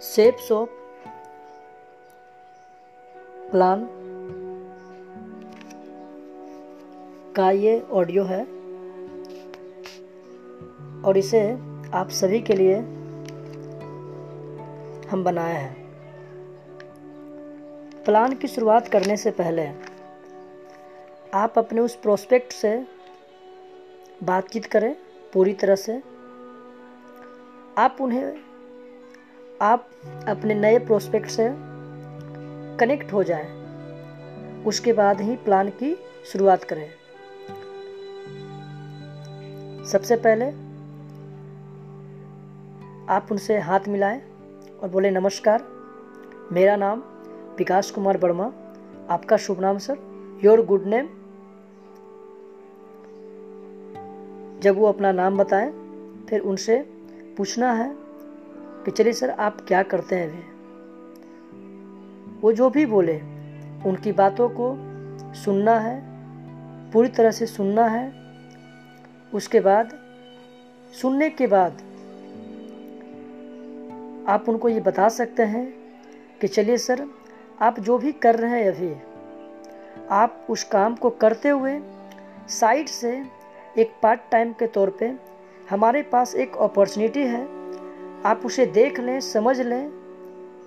सेप soap plan का ये audio है। और इसे आप सभी के लिए हम बनाए हैं। प्लान की शुरुआत करने से पहले आप अपने उस प्रोस्पेक्ट से बातचीत करें पूरी तरह से। आप उन्हें आप अपने नए प्रोस्पेक्ट से कनेक्ट हो जाएँ। उसके बाद ही प्लान की शुरुआत करें। सबसे पहले आप उनसे हाथ मिलाएँ और बोले, नमस्कार, मेरा नाम विकास कुमार वर्मा, आपका शुभ नाम, सर। योर गुड नेम जब वो अपना नाम बताएँ, फिर उनसे पूछना है कि चलिए सर, आप क्या करते हैं अभी? वो जो भी बोले, उनकी बातों को सुनना है, पूरी तरह से सुनना है। उसके बाद, सुनने के बाद आप उनको ये बता सकते हैं कि चलिए सर, आप जो भी कर रहे हैं अभी, आप उस काम को करते हुए साइड से एक पार्ट टाइम के तौर पे हमारे पास एक अपॉर्चुनिटी है। आप उसे देख लें, समझ लें,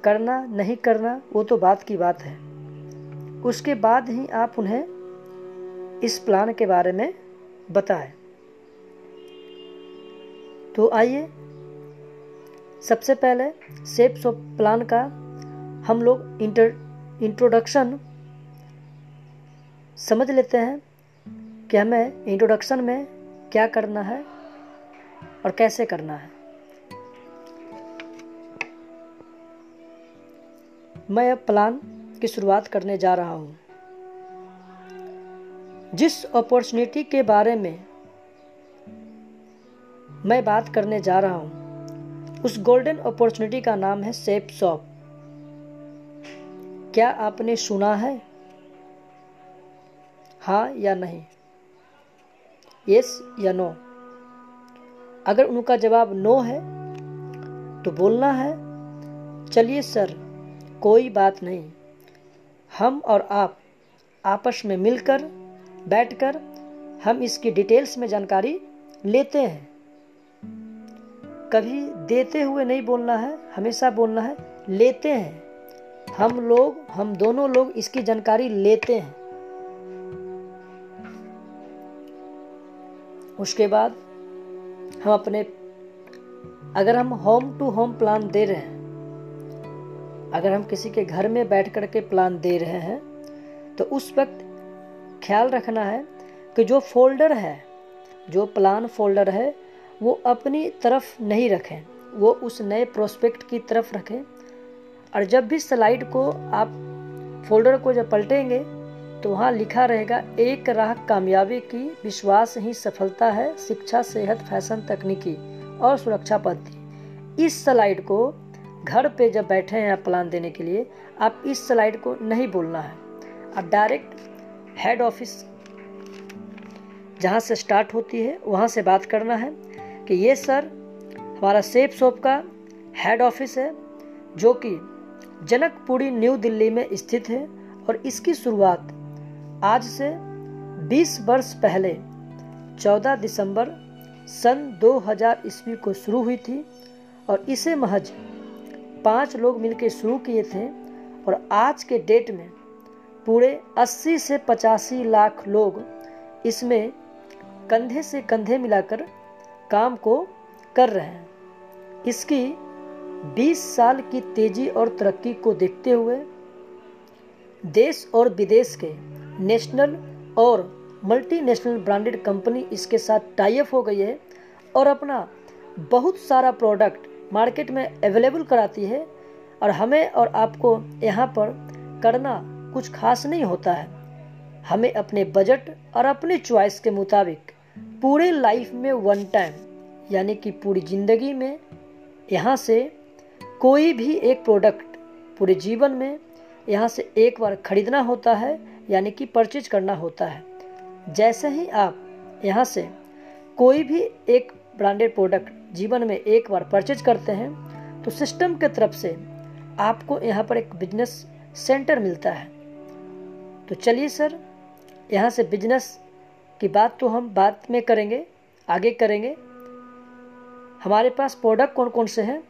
करना नहीं करना, वो तो बात की बात है। उसके बाद ही आप उन्हें इस प्लान के बारे में बताएँ। तो आइए, सबसे पहले सेप्स ऑफ़ प्लान का हम लोग इंटर इंट्रोडक्शन समझ लेते हैं कि हमें इंट्रोडक्शन में क्या करना है और कैसे करना है। मैं अब प्लान की शुरुआत करने जा रहा हूँ। जिस अपॉर्चुनिटी के बारे में मैं बात करने जा रहा हूँ, उस गोल्डन अपॉर्चुनिटी का नाम है सेप शॉप। क्या आपने सुना है? हाँ या नहीं? यस या नो अगर उनका जवाब नो है तो बोलना है। चलिए सर कोई बात नहीं। हम और आप आपस में मिलकर, बैठकर हम इसकी डिटेल्स में जानकारी लेते हैं। कभी देते हुए नहीं बोलना है, हमेशा बोलना है, लेते हैं। हम लोग, हम दोनों लोग इसकी जानकारी लेते हैं। उसके बाद हम अपने, अगर हम होम टू होम प्लान दे रहे हैं अगर हम किसी के घर में बैठ कर के प्लान दे रहे हैं तो उस वक्त ख्याल रखना है कि जो फोल्डर है, जो प्लान फोल्डर है, वो अपनी तरफ़ नहीं रखें। वो उस नए प्रोस्पेक्ट की तरफ़ रखें। और जब भी स्लाइड को आप फोल्डर को जब पलटेंगे तो वहाँ लिखा रहेगा, एक राह कामयाबी की विश्वास ही सफलता है, शिक्षा, सेहत, फ़ैशन, तकनीकी और सुरक्षा पद्धति इस स्लाइड को घर पे जब बैठे हैं आप प्लान देने के लिए, आप इस स्लाइड को नहीं बोलना है। आप डायरेक्ट हेड ऑफ़िस जहाँ से स्टार्ट होती है, वहाँ से बात करना है कि ये सर हमारा सेफ़ शॉप का हेड ऑफ़िस है, जो कि जनकपुरी न्यू दिल्ली में स्थित है और इसकी शुरुआत आज से 20 वर्ष पहले 14 दिसंबर सन 2000 ईस्वी को शुरू हुई थी और इसे महज पाँच लोग मिलकर शुरू किए थे और आज के डेट में पूरे 80 से पचासी लाख लोग इसमें कंधे से कंधे मिलाकर काम को कर रहे हैं। इसकी 20 साल की तेज़ी और तरक्की को देखते हुए देश और विदेश के नेशनल और मल्टीनेशनल ब्रांडेड कंपनी इसके साथ टाइप हो गई है और अपना बहुत सारा प्रोडक्ट मार्केट में अवेलेबल कराती है और हमें और आपको यहाँ पर करना कुछ खास नहीं होता है। हमें अपने बजट और अपने चॉइस के मुताबिक पूरे लाइफ में वन टाइम यानी कि पूरी ज़िंदगी में यहाँ से कोई भी एक प्रोडक्ट पूरे जीवन में यहाँ से एक बार खरीदना होता है, यानी कि परचेज करना होता है। जैसे ही आप यहाँ से कोई भी एक ब्रांडेड प्रोडक्ट जीवन में एक बार परचेज करते हैं तो सिस्टम के तरफ़ से आपको यहाँ पर एक बिज़नेस सेंटर मिलता है। तो चलिए सर यहाँ से बिज़नेस की बात तो हम बाद में करेंगे, आगे करेंगे। हमारे पास प्रोडक्ट कौन कौन से हैं,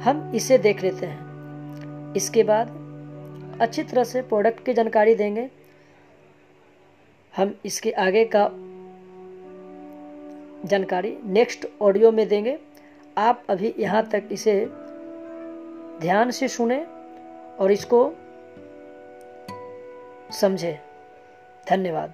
हम इसे देख लेते हैं। इसके बाद अच्छी तरह से प्रोडक्ट की जानकारी देंगे। हम इसके आगे का जानकारी नेक्स्ट ऑडियो में देंगे। आप अभी यहाँ तक इसे ध्यान से सुने और इसको समझें। धन्यवाद।